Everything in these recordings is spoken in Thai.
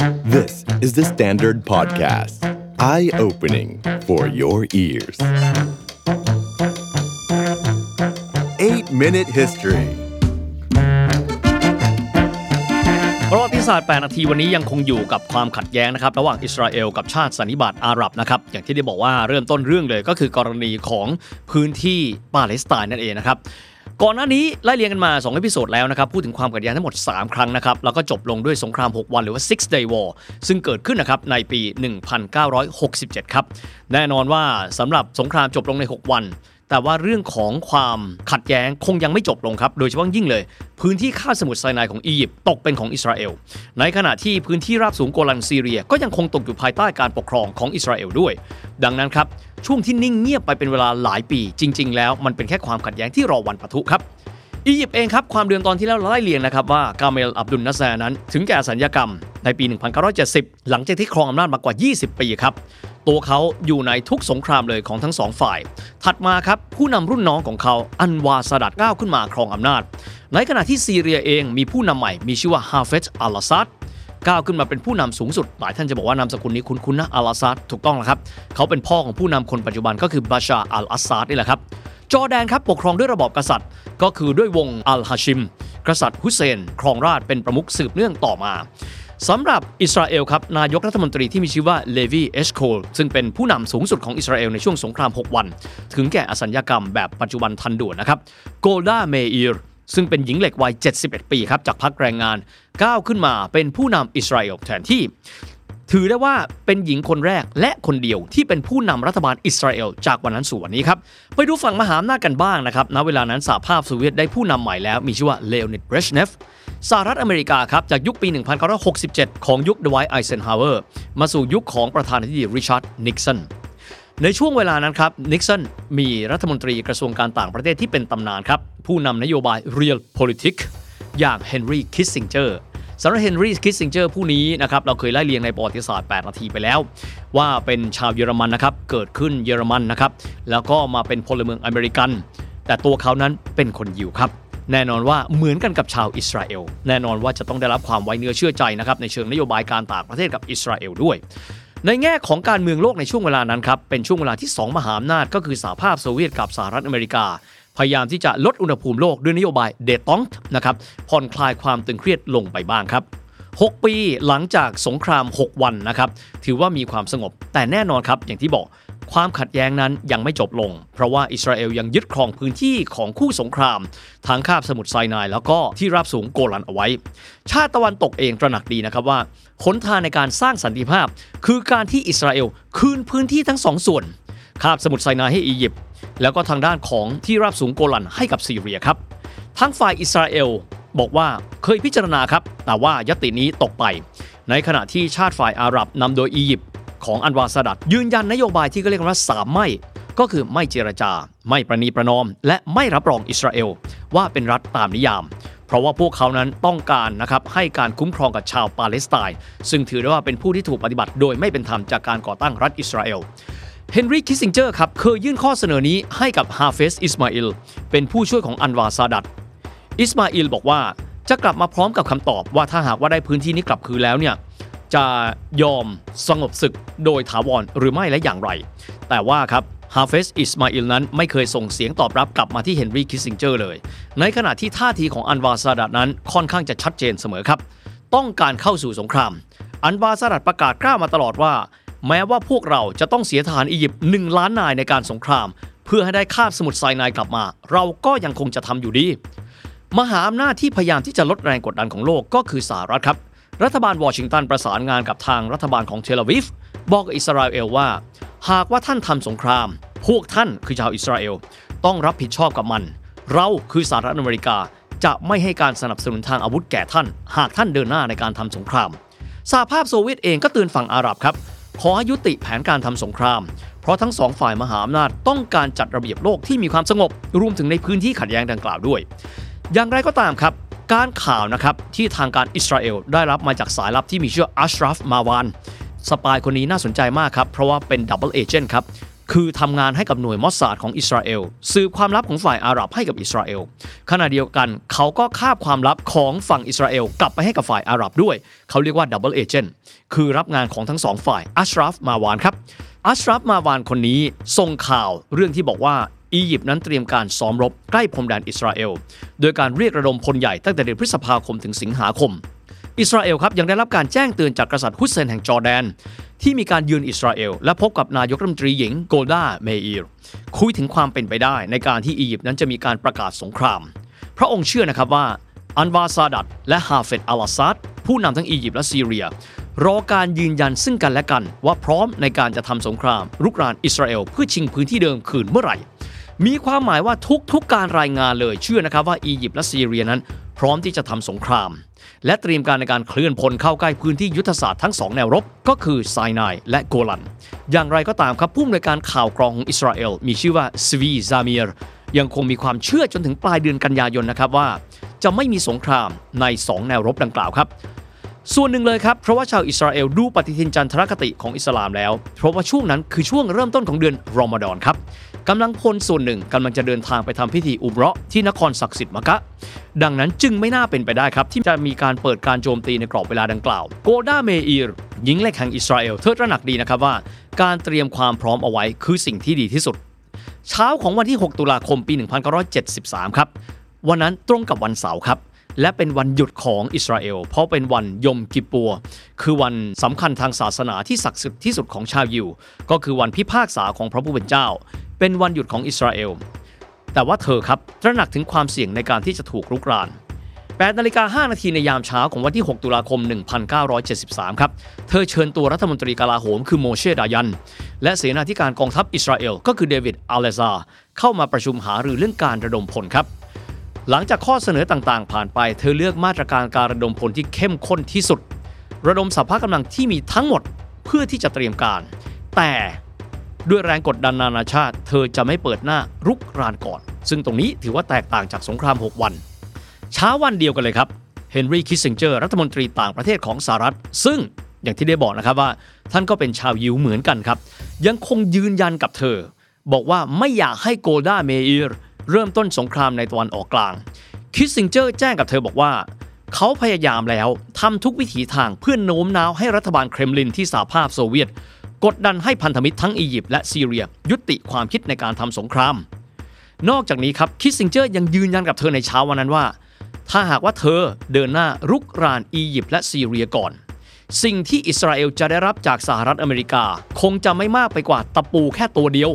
This is the Standard Podcast. Eye-opening for your ears. 8-Minute History ประวัติศาสตร์ 8 นาทีวันนี้ยังคงอยู่กับความขัดแย้งนะครับ ระหว่างอิสราเอลกับชาติสันนิบาตอาหรับนะครับ อย่างที่ได้บอกว่าเริ่มต้นเรื่องเลยก็คือกรณีของพื้นที่ปาเลสไตน์นั่นเองนะครับ ก่อนหน้านี้ไล่เรียงกันมา2 episode แล้วนะครับพูดถึงความขัดแย้งทั้งหมด 3 ครั้งนะครับแล้วก็จบลงด้วยสงคราม 6 วันหรือว่า Six Day War ซึ่งเกิดขึ้นนะครับในปี 1967 ครับ แน่นอนว่าสำหรับสงครามจบลงใน 6 วัน แต่ว่าเรื่องของความขัดแย้งคงยังไม่จบลงครับ โดยเฉพาะยิ่งเลย พื้นที่คาบสมุทรไซนายของอียิปต์ตกเป็นของอิสราเอล ในขณะที่พื้นที่ราบสูงโกลันซีเรีย ก็ยังคงตกอยู่ภายใต้การปกครองของอิสราเอลด้วย ดังนั้นครับ ช่วงที่นิ่งเงียบไปเป็นเวลาหลายปี จริง ๆ แล้วมันเป็นแค่ความขัดแย้งที่รอวันปะทุครับอียิปต์เองครับความเดือนตอนที่แล้วเราไล่เรียงนะครับว่ากาเมลอับดุลนัสซานั้นถึงแก่สัญญกรรม ในปี 1970 หลังจากที่ครองอำนาจมากว่า 20 ปีครับ ตัวเขาอยู่ในทุกสงครามเลยของทั้งสองฝ่าย ถัดมาครับ ผู้นำรุ่นน้องของเขาอันวาสดัดก้าวขึ้นมาครองอำนาจ ในขณะที่ซีเรียเองมีผู้นำใหม่มีชื่อว่าฮาเฟตอัลลาซัดก้าวขึ้นมาเป็นผู้นำสูงสุด หลายท่านจะบอกว่านามสกุลนี้คุ้นๆนะอัลลาซัดถูกต้องแล้วครับ เขาเป็นพ่อของผู้นำคนปัจจุบันก็คือบาชาอัลอัสซัดนี่แหละครับ จอแดนครับปกครองด้วยระบอบกษัตริย์ ก็คือด้วยวงอัลฮาชิม กษัตริย์ฮุเซน ครองราชเป็นประมุขสืบเนื่องต่อมา สำหรับอิสราเอลครับนายกรัฐมนตรีที่มีชื่อว่าเลวีเอชโคลซึ่งเป็นผู้นำสูงสุดของอิสราเอลในช่วงสงคราม 6 วัน ถึงแก่อสัญกรรมแบบปัจจุบันทันด่วนนะครับโกลดาเมอีร์ซึ่งเป็นหญิงเหล็กวัย 71 ปีครับจากพรรคแรงงานก้าวขึ้นมาเป็นผู้นำอิสราเอลแทนที่ ถือได้ว่าเป็นหญิงคนแรกและคนเดียวที่เป็นผู้นำรัฐบาลอิสราเอลจากวันนั้นสู่วันนี้ครับ ไปดูฝั่งมหาอำนาจกันบ้างนะครับณเวลานั้นสหภาพโซเวียตได้ผู้นำใหม่แล้วมีชื่อว่าเลโอนิดเบรชเนฟ สหรัฐอเมริกาครับจากยุคปี 1967 ของยุคดไวต์ไอเซนฮาวเวอร์มาสู่ยุคของประธานาธิบดีริชาร์ดนิกสันในช่วงเวลานั้นครับนิกสันมีรัฐมนตรีกระทรวงการต่างประเทศที่เป็นตำนานครับ ผู้นำนโยบาย Realpolitik อย่างเฮนรี่คิสซิงเจอร์สำหรับเฮนรี่คิสซิงเจอร์ผู้นี้นะครับเราเคยไล่เรียงในประวัติศาสตร์ 8 นาทีไปแล้ว ว่าเป็นชาวเยอรมันนะครับ เกิดที่เยอรมันนะครับ แล้วก็มาเป็นพลเมืองอเมริกัน แต่ตัวเขานั้นเป็นคนยิวครับ แน่นอนว่าเหมือนกันกับชาวอิสราเอลแน่นอนว่าจะต้องได้รับความไว้เนื้อเชื่อใจนะครับในเชิงนโยบายการต่างประเทศกับอิสราเอลด้วยในแง่ของการเมืองโลกในช่วงเวลานั้นครับ เป็นช่วงเวลาที่ 2 มหาอำนาจก็คือสหภาพโซเวียตกับสหรัฐอเมริกา พยายามที่จะลดอุณหภูมิโลกด้วยนโยบาย détente นะครับผ่อนคลายความตึงเครียดลงไปบ้างครับ 6 ปีหลังจากสงคราม 6 วันนะครับ ถือว่ามีความสงบแต่แน่นอนครับ อย่างที่บอก ความขัดแย้งนั้นยังไม่จบลง เพราะว่าอิสราเอลยังยึดครองพื้นที่ของคู่สงครามทางคาบสมุทรไซนายแล้วก็ที่ราบสูงโกลันเอาไว้ ชาติตะวันตกเองตระหนักดีนะครับว่าหนทางในการสร้างสันติภาพ คือการที่อิสราเอลคืนพื้นที่ทั้งสองส่วนคาบสมุทรไซนายให้อียิปต์แล้วก็ทางด้านของที่ราบสูงโกลันให้กับซีเรียครับทั้งฝ่ายอิสราเอลบอกว่าเคยพิจารณาครับ แต่ว่ามตินี้ตกไป ในขณะที่ชาติฝ่ายอาหรับนำโดยอียิปต์ ของอันวาซาดัดยืนยันนโยบายที่ก็เรียกว่าสามไม่ ก็คือไม่เจรจา ไม่ประนีประนอม และไม่รับรองอิสราเอล ว่าเป็นรัฐตามนิยาม เพราะว่าพวกเขานั้นต้องการนะครับให้การคุ้มครองกับชาวปาเลสไตน์ซึ่งถือได้ว่าเป็นผู้ที่ถูกปฏิบัติ โดยไม่เป็นธรรมจากการก่อตั้งรัฐอิสราเอลเฮนรี่คิสซิงเจอร์ครับเคยยื่นข้อเสนอนี้ให้กับฮาเฟสอิสมาอิลเป็นผู้ช่วยของอันวาซาดัดอิสมาอิลบอกว่าจะกลับมาพร้อมกับคำตอบว่าถ้าหากว่าได้พื้นที่นี้กลับคืนแล้วเนี่ย จะยอมสงบศึกโดยถาวรหรือไม่และอย่างไร แต่ว่าครับฮาเฟสอิสมาอิลนั้นไม่เคยส่งเสียงตอบรับกลับมาที่เฮนรี่คิสซิงเจอร์เลย ในขณะที่ท่าทีของอันวาซาดัดนั้นค่อนข้างจะชัดเจนเสมอครับ ต้องการเข้าสู่สงคราม อันวาซาดัดประกาศกล้ามาตลอดว่า แม้ว่าพวกเราจะต้องเสียทหารอียิปต์หนึ่งล้านนายในการสงคราม เพื่อให้ได้คาบสมุทรไซนายกลับมา เราก็ยังคงจะทำอยู่ดี มหาอำนาจที่พยายามที่จะลดแรงกดดันของโลกก็คือสหรัฐครับ รัฐบาลวอชิงตันประสานงานกับทางรัฐบาลของเทลอาวิฟบอกกับอิสราเอลว่า หากว่าท่านทำสงคราม พวกท่านคือชาวอิสราเอลต้องรับผิดชอบกับมัน เราคือสหรัฐอเมริกาจะไม่ให้การสนับสนุนทางอาวุธแก่ท่าน หากท่านเดินหน้าในการทำสงครามสหภาพโซเวียตเองก็เตือนฝั่งอาหรับครับ ขอให้ยุติแผนการทำสงคราม เพราะทั้งสองฝ่ายมหาอำนาจต้องการจัดระเบียบโลกที่มีความสงบ รวมถึงในพื้นที่ขัดแย้งดังกล่าวด้วย อย่างไรก็ตามครับ การข่าวนะครับที่ทางการอิสราเอลได้รับมาจากสายลับที่มีชื่ออัชราฟมาวาน spy คนนี้น่าสนใจมากครับ เพราะว่าเป็น double agent ครับ คือทำงานให้กับหน่วยมอสซาดของอิสราเอลสืบความลับของฝ่ายอาหรับให้กับอิสราเอลขณะเดียวกันเขาก็คาบความลับของฝั่งอิสราเอลกลับไปให้กับฝ่ายอาหรับด้วย เขาเรียกว่า double agent คือรับงานของทั้งสองฝ่ายอัชราฟมาวานครับอัชราฟมาวานคนนี้ส่งข่าวเรื่องที่บอกว่า อียิปต์นั้นเตรียมการซ้อมรบใกล้พรมแดนอิสราเอล โดยการเรียกระดมพลใหญ่ตั้งแต่เดือนพฤษภาคมถึงสิงหาคม อิสราเอลครับยังได้รับการแจ้งเตือนจากกษัตริย์ฮุสเซนแห่งจอร์แดน ที่มีการเยือนอิสราเอล และพบกับนายกรัฐมนตรีหญิงโกลดาเมอีร์คุยถึงความเป็นไปได้ในการที่อียิปต์นั้นจะมีการประกาศสงคราม พระองค์เชื่อนะครับว่าอันวาซาดัดและฮาเฟซอัลอัสซาดผู้นำทั้งอียิปต์และซีเรีย รอการยืนยันซึ่งกันและกันว่าพร้อมในการจะทำสงครามรุกรานอิสราเอลเพื่อชิงพื้นที่เดิมคืนเมื่อไหร่ มีความหมายว่าทุกๆการรายงานเลยเชื่อนะครับว่าอียิปต์และซีเรียนั้น พร้อมที่จะทำสงคราม และเตรียมการในการเคลื่อนพลเข้าใกล้พื้นที่ยุทธศาสตร์ทั้งสองแนวรบ ก็คือไซนายและโกลัน อย่างไรก็ตามครับผู้อำนวยการข่าวกรองของอิสราเอลมีชื่อว่าสวีซาเมียร์ยังคงมีความเชื่อจนถึงปลายเดือนกันยายนนะครับว่า จะไม่มีสงครามใน 2 แนวรบดังกล่าวครับ ส่วนหนึ่งเลยครับ เพราะว่าชาวอิสราเอลดูปฏิทินจันทรคติของอิสลามแล้ว เพราะว่าช่วงนั้นคือช่วงเริ่มต้นของเดือนรอมฎอนครับกำลังพลส่วนหนึ่งกำลังจะเดินทางไปทำพิธีอุมเราะห์ที่นครศักดิ์สิทธิ์มักกะห์ ดังนั้นจึงไม่น่าเป็นไปได้ครับ ที่จะมีการเปิดการโจมตีในกรอบเวลาดังกล่าว โกลดาเมอีร์หญิงเหล็กแห่งอิสราเอลเธอตระหนักดีนะครับว่า การเตรียมความพร้อมเอาไว้คือสิ่งที่ดีที่สุด เช้าของวันที่ 6 ตุลาคมปี 1973 ครับวันนั้นตรงกับวันเสาร์ครับ และเป็นวันหยุดของอิสราเอล เพราะเป็นวันยมกิปัว คือวันสำคัญทางศาสนาที่ศักดิ์สิทธิ์ที่สุดของชาวยิว ก็คือวันพิพากษาของพระผู้เป็นเจ้า เป็นวันหยุดของอิสราเอล แต่ว่าเธอครับตระหนักถึงความเสี่ยงในการที่จะถูกรุกราน8นาฬิกา5นาทีในยามเช้าของวันที่ 6 ตุลาคม 1973 ครับ เธอเชิญตัวรัฐมนตรีกลาโหมคือโมเชดายัน และเสนาธิการกองทัพอิสราเอล ก็คือเดวิดอาเลซาเข้ามาประชุมหารือเรื่องการระดมพลครับ หลังจากข้อเสนอต่างๆ ผ่านไป เธอเลือกมาตรการการระดมพลที่เข้มข้นที่สุด ระดมสัพพะกำลังที่มีทั้งหมดเพื่อที่จะเตรียมการ แต่ด้วยแรงกดดันนานาชาติ เธอจะไม่เปิดหน้ารุกรานก่อน ซึ่งตรงนี้ถือว่าแตกต่างจากสงคราม 6 วันเช้าวันเดียวกันเลยครับเฮนรี่คิสซิงเจอร์รัฐมนตรีต่างประเทศของสหรัฐ ซึ่งอย่างที่ได้บอกนะครับว่า ท่านก็เป็นชาวยิวเหมือนกันครับ ยังคงยืนยันกับเธอ บอกว่าไม่อยากให้โกลดาเมอีร์ เริ่มต้นสงครามในตะวันออกกลาง คิสซิงเจอร์แจ้งกับเธอบอกว่า เขาพยายามแล้วทำทุกวิถีทางเพื่อโน้มน้าวให้รัฐบาลเครมลินที่สหภาพโซเวียต กดดันให้พันธมิตรทั้งอียิปต์และซีเรีย ยุติความคิดในการทำสงคราม นอกจากนี้ครับคิสซิงเจอร์ยังยืนยันกับเธอในเช้าวันนั้นว่า ถ้าหากว่าเธอเดินหน้ารุกรานอียิปต์และซีเรียก่อนสิ่งที่อิสราเอลจะได้รับจากสหรัฐอเมริกา คงจะไม่มากไปกว่าตะปูแค่ตัวเดียว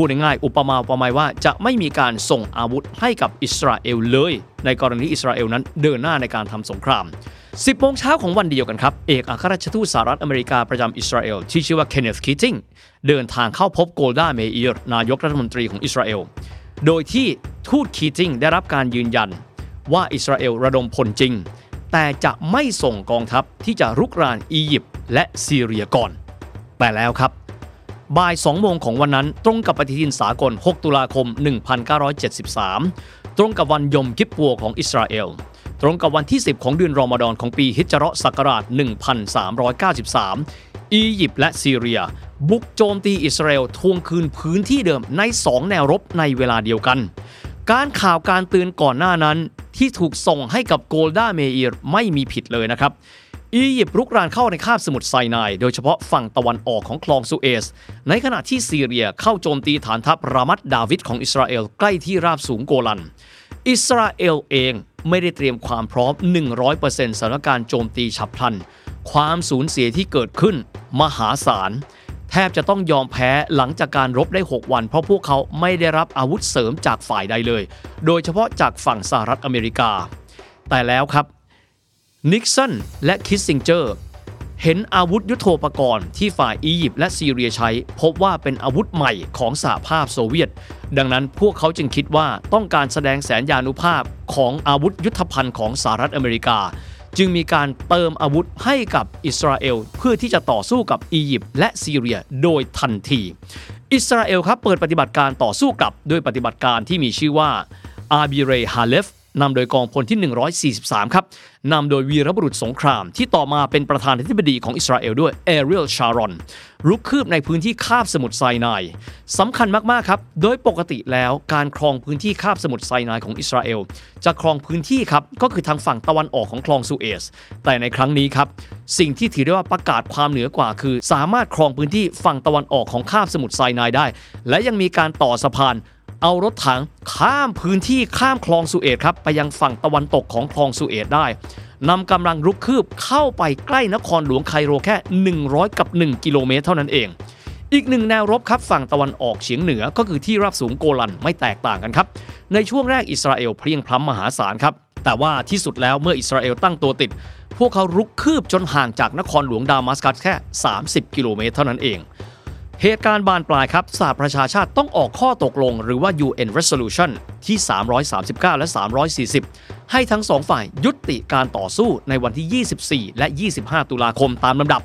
พูดง่ายๆอุปมาอุปไมยว่าจะไม่มีการส่งอาวุธให้กับอิสราเอลเลย ในกรณีอิสราเอลนั้นเดินหน้าในการทำสงคราม 10โมงเช้าของวันเดียวกันครับ เอกอัครราชทูตสหรัฐอเมริกาประจำอิสราเอลที่ชื่อว่าเคนเนธคีติงเดินทางเข้าพบโกลดาเมอีร์นายกรัฐมนตรีของอิสราเอลโดยที่ทูตคีติงได้รับการยืนยัน ว่าอิสราเอลระดมพลจริง แต่จะไม่ส่งกองทัพที่จะรุกรานอียิปต์และซีเรียก่อน แต่แล้วครับ บ่าย 2 โมงของวันนั้นตรงกับปฏิทินสากล 6 ตุลาคม 1973 ตรงกับวันยมคิปปูร์ของอิสราเอล ตรงกับวันที่ 10 ของเดือนรอมฎอนของปีฮิจเราะศักราช 1393 อียิปต์และซีเรีย บุกโจมตีอิสราเอลทวงคืนพื้นที่เดิมใน 2 แนวรบในเวลาเดียวกัน การข่าวการเตือนก่อนหน้านั้นที่ถูกส่งให้กับโกลดาเมอีร์ไม่มีผิดเลยนะครับ อียิปต์รุกรานเข้าในคาบสมุทรไซนาย โดยเฉพาะฝั่งตะวันออกของคลองสุเอซ ในขณะที่ซีเรียเข้าโจมตีฐานทัพรามัดดาวิดของอิสราเอลใกล้ที่ราบสูงโกลัน อิสราเอลเองไม่ได้เตรียมความพร้อม 100%สถานการณ์โจมตีฉับพลัน ความสูญเสียที่เกิดขึ้น มหาศาล แทบจะต้องยอมแพ้หลังจากการรบได้ 6 วัน เพราะพวกเขาไม่ได้รับอาวุธเสริมจากฝ่ายใดเลย โดยเฉพาะจากฝั่งสหรัฐอเมริกา แต่แล้วครับ นิกสันและคิสซิงเจอร์เห็นอาวุธยุทโธปกรณ์ที่ฝ่ายอียิปต์และซีเรียใช้ พบว่าเป็นอาวุธใหม่ของสหภาพโซเวียต ดังนั้นพวกเขาจึงคิดว่าต้องการแสดงแสนยานุภาพของอาวุธยุทธภัณฑ์ของสหรัฐอเมริกา จึงมีการเติมอาวุธให้กับอิสราเอล เพื่อที่จะต่อสู้กับอียิปต์และซีเรียโดยทันที อิสราเอลครับเปิดปฏิบัติการต่อสู้กลับด้วยปฏิบัติการที่มีชื่อว่าอาบิเรฮาเลฟ นำโดยกองพลที่ 143 ครับนำโดยวีรบุรุษสงคราม ที่ต่อมาเป็นประธานาธิบดีของอิสราเอลด้วยเอเรียลชารอนรุกคืบในพื้นที่คาบสมุทรไซนายสำคัญมากๆครับ โดยปกติแล้วการครองพื้นที่คาบสมุทรไซนายของอิสราเอลจะครองพื้นที่ครับก็คือทางฝั่งตะวันออกของคลองสุเอซแต่ในครั้งนี้ครับสิ่งที่ถือได้ว่าประกาศความเหนือกว่า คือ สามารถครองพื้นที่ฝั่งตะวันออกของคาบสมุทรไซนายได้ และยังมีการต่อสะพาน เอารถถังข้ามพื้นที่ข้ามคลองสุเอตครับไปยังฝั่งตะวันตกของคลองสุเอตได้นำกำลังรุกคืบเข้าไปใกล้นครหลวงไคโรแค่ 100 กับ 1 กิโลเมตรเท่านั้นเอง อีกหนึ่งแนวรบครับฝั่งตะวันออกเฉียงเหนือก็คือที่ราบสูงโกลันไม่แตกต่างกันครับ ในช่วงแรกอิสราเอลเพลี่ยงพล้ำมหาศาลครับ แต่ว่าที่สุดแล้วเมื่ออิสราเอลตั้งตัวติด พวกเขารุกคืบจนห่างจากนครหลวงดามัสกัสแค่ 30 กิโลเมตรเท่านั้นเอง เหตุการณ์บานปลายครับสหประชาชาติต้องออกข้อตกลง หรือว่า UN Resolution ที่ 339 และ 340 ให้ทั้งสองฝ่ายยุติการต่อสู้ในวันที่ 24 และ 25 ตุลาคมตามลำดับ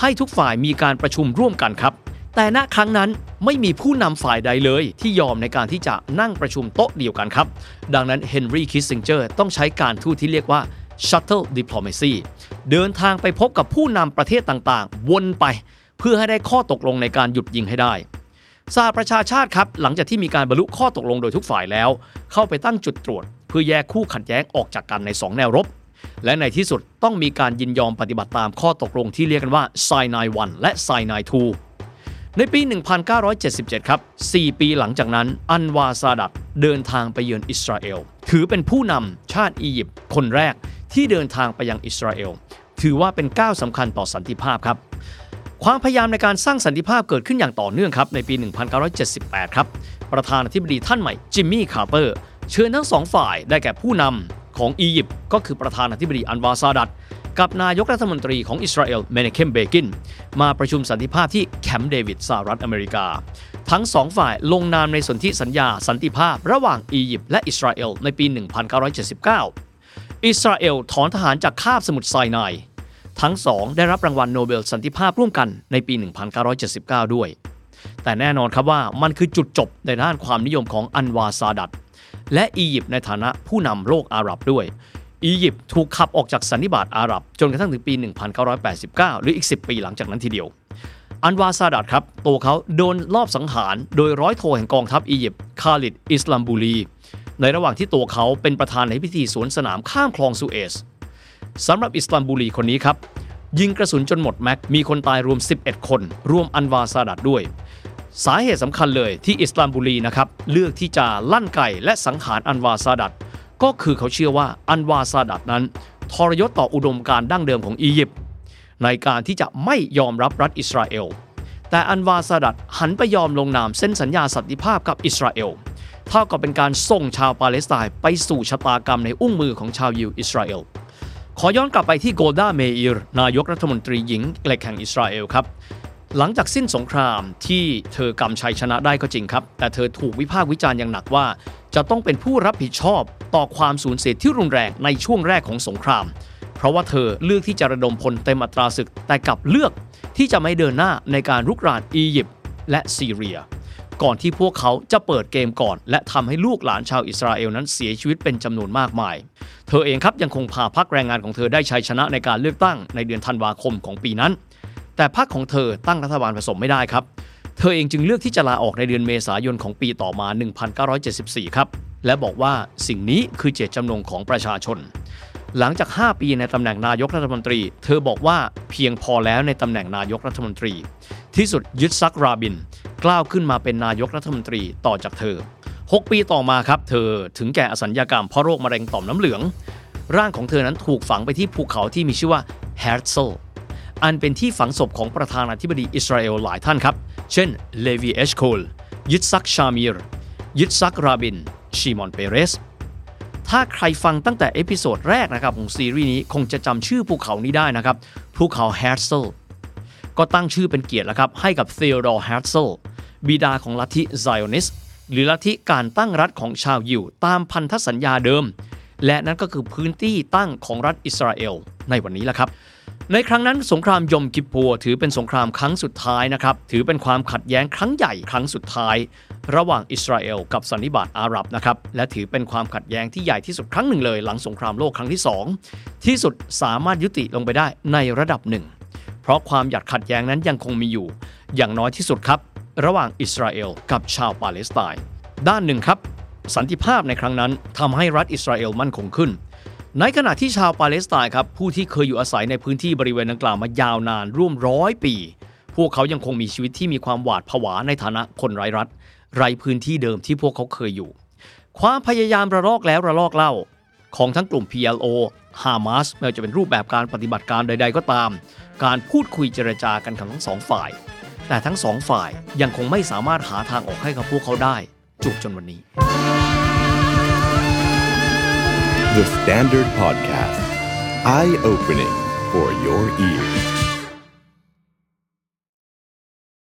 ให้ทุกฝ่ายมีการประชุมร่วมกันครับ แต่ณครั้งนั้นไม่มีผู้นำฝ่ายใดเลย ที่ยอมในการที่จะนั่งประชุมโต๊ะเดียวกันครับ ดังนั้นเฮนรี่คิสซิงเจอร์ต้องใช้การทูตที่เรียกว่า Shuttle Diplomacy เดินทางไปพบกับผู้นำประเทศต่างๆ วนไป เพื่อให้ได้ข้อตกลงในการหยุดยิงให้ได้สหประชาชาติครับหลังจากที่มีการบรรลุข้อตกลงโดยทุกฝ่ายแล้ว เข้าไปตั้งจุดตรวจ เพื่อแยกคู่ขัดแย้งออกจากกันใน 2 แนวรบ และในที่สุดต้องมีการยินยอมปฏิบัติตามข้อตกลงที่เรียกกันว่าไซนาย1และไซนาย2ในปี 1977 ครับ 4 ปีหลังจากนั้น อันวาซาดัตเดินทางไปเยือนอิสราเอล ถือเป็นผู้นำชาติอียิปต์คนแรกที่เดินทางไปยังอิสราเอล ถือว่าเป็นก้าวสำคัญต่อสันติภาพครับ ความพยายามในการสร้างสันติภาพเกิดขึ้นอย่างต่อเนื่องครับในปี 1978 ครับ ประธานาธิบดีท่านใหม่จิมมี่คาร์เตอร์เชิญทั้งสองฝ่ายได้แก่ผู้นำของอียิปต์ก็คือประธานาธิบดีอันวาซาดัตกับนายกรัฐมนตรีของอิสราเอลเมเนเคมเบกิน มาประชุมสันติภาพที่แคมป์เดวิดสหรัฐอเมริกา ทั้งสองฝ่ายลงนามในสนธิสัญญาสันติภาพระหว่างอียิปต์และอิสราเอลในปี 1979 อิสราเอลถอนทหารจากคาบสมุทรไซนาย ทั้งสองได้รับรางวัลโนเบลสันติภาพร่วมกันในปี 1979 ด้วย แต่แน่นอนครับว่ามันคือจุดจบในด้านความนิยมของอันวาซาดัต และอียิปต์ในฐานะผู้นำโลกอาหรับด้วย อียิปต์ถูกขับออกจากสันนิบาตอาหรับ จนกระทั่งถึงปี 1989 หรืออีก 10 ปีหลังจากนั้นทีเดียว อันวาซาดัตครับตัวเขาโดนลอบสังหารโดยร้อยโทแห่งกองทัพอียิปต์คาลิดอิสลามบูลีในระหว่างที่ตัวเขาเป็นประธานในพิธีสวนสนามข้ามคลองสุเอซ สำหรับอิสลามบูลีคนนี้ครับ ยิงกระสุนจนหมดแม็ก มีคนตายรวม 11 คน รวมอันวาซาดัตด้วย สาเหตุสำคัญเลยที่อิสลามบุรีนะครับ เลือกที่จะลั่นไก่และสังหารอันวาซาดัตก็คือเขาเชื่อว่าอันวาซาดัตนั้น ทรยศต่ออุดมการณ์ดั้งเดิมของอียิปต์ในการที่จะไม่ยอมรับรัฐอิสราเอล แต่อันวาซาดัตหันไปยอมลงนามเส้นสัญญาสันติภาพกับอิสราเอลเท่ากับเป็นการส่งชาวปาเลสไตน์ไปสู่ชะตากรรมในอุ้งมือของชาวยิวอิสราเอล ขอย้อนกลับไปที่โกลดาเมอีร์นายกรัฐมนตรีหญิงเหล็กแห่งอิสราเอลครับ หลังจากสิ้นสงครามที่เธอกำชัยชนะได้ก็จริงครับ แต่เธอถูกวิพากษ์วิจารณ์อย่างหนักว่า จะต้องเป็นผู้รับผิดชอบต่อความสูญเสียที่รุนแรงในช่วงแรกของสงคราม เพราะว่าเธอเลือกที่จะระดมพลเต็มอัตราศึกแต่กลับเลือกที่จะไม่เดินหน้าในการรุกรานอียิปต์และซีเรีย ก่อนที่พวกเขาจะเปิดเกมก่อน และทำให้ลูกหลานชาวอิสราเอลนั้นเสียชีวิตเป็นจำนวนมากมาย เธอเองครับยังคงพาพรรคแรงงานของเธอได้ชัยชนะในการเลือกตั้งในเดือนธันวาคมของปีนั้น แต่พรรคของเธอตั้งรัฐบาลผสมไม่ได้ครับ เธอเองจึงเลือกที่จะลาออกในเดือนเมษายนของปีต่อมา 1974 ครับ และบอกว่าสิ่งนี้คือเจตจำนงของประชาชนหลังจาก 5 ปีในตำแหน่งนายกรัฐมนตรี เธอบอกว่าเพียงพอแล้วในตำแหน่งนายกรัฐมนตรี ที่สุดยึดซักราบิน กล้าวขึ้นมาเป็นนายกรัฐมนตรีต่อจากเธอ 6 ปีต่อมาครับเธอถึงแก่อสัญญากรรมเพราะโรคมะเร็งต่อมน้ำเหลือง ร่างของเธอนั้นถูกฝังไปที่ภูเขาที่มีชื่อว่าแฮร์เซลอันเป็นที่ฝังศพของประธานาธิบดีอิสราเอลหลายท่านครับ เช่นเลวีเอชโคลยิตซักชามีร์ยิตซักราบินชิมอนเปเรสถ้าใครฟังตั้งแต่ episode แรกนะครับของซีรีส์นี้คงจะจำชื่อภูเขานี้ได้นะครับ ภูเขาแฮร์เซลก็ตั้งชื่อเป็นเกียรติแล้วครับ ให้กับเทโอดอร์แฮร์เซล บิดาของลัทธิไซออนิสหรือลัทธิการตั้งรัฐของชาวยิวตามพันธสัญญาเดิม และนั่นก็คือพื้นที่ตั้งของรัฐอิสราเอลในวันนี้แหละครับ ในครั้งนั้นสงครามยมกิปปัวถือเป็นสงครามครั้งสุดท้ายนะครับ ถือเป็นความขัดแย้งครั้งใหญ่ครั้งสุดท้าย ระหว่างอิสราเอลกับสันนิบาตอาหรับนะครับ และถือเป็นความขัดแย้งที่ใหญ่ที่สุดครั้งหนึ่งเลย หลังสงครามโลกครั้งที่ 2 ที่สุดสามารถยุติลงไปได้ในระดับหนึ่ง ราะความหยัดขัดแย้งนั้นยังคงมีอยู่ อย่างน้อยที่สุดครับ ระหว่างอิสราเอลกับชาวปาเลสไตน์ด้านหนึ่งครับ สันติภาพในครั้งนั้นทำให้รัฐอิสราเอลมั่นคงขึ้น ในขณะที่ชาวปาเลสไตน์ครับผู้ที่เคยอยู่อาศัยในพื้นที่บริเวณดังกล่าวมายาวนานร่วมร้อยปี พวกเขายังคงมีชีวิตที่มีความหวาดผวาในฐานะคนไร้รัฐไร้พื้นที่เดิมที่พวกเขาเคยอยู่ ความพยายามระลอกแล้วระลอกเล่า ของทั้งกลุ่ม PLO ฮามาสไม่ว่าจะเป็นรูปแบบการปฏิบัติการใด ๆ ก็ตาม การพูดคุยเจรจากันของทั้งสองฝ่าย แต่ทั้งสองฝ่ายยังคงไม่สามารถหาทางออกให้กับพวกเขาได้จุกจนวันนี้ The Standard Podcast. Eye opening for your ears.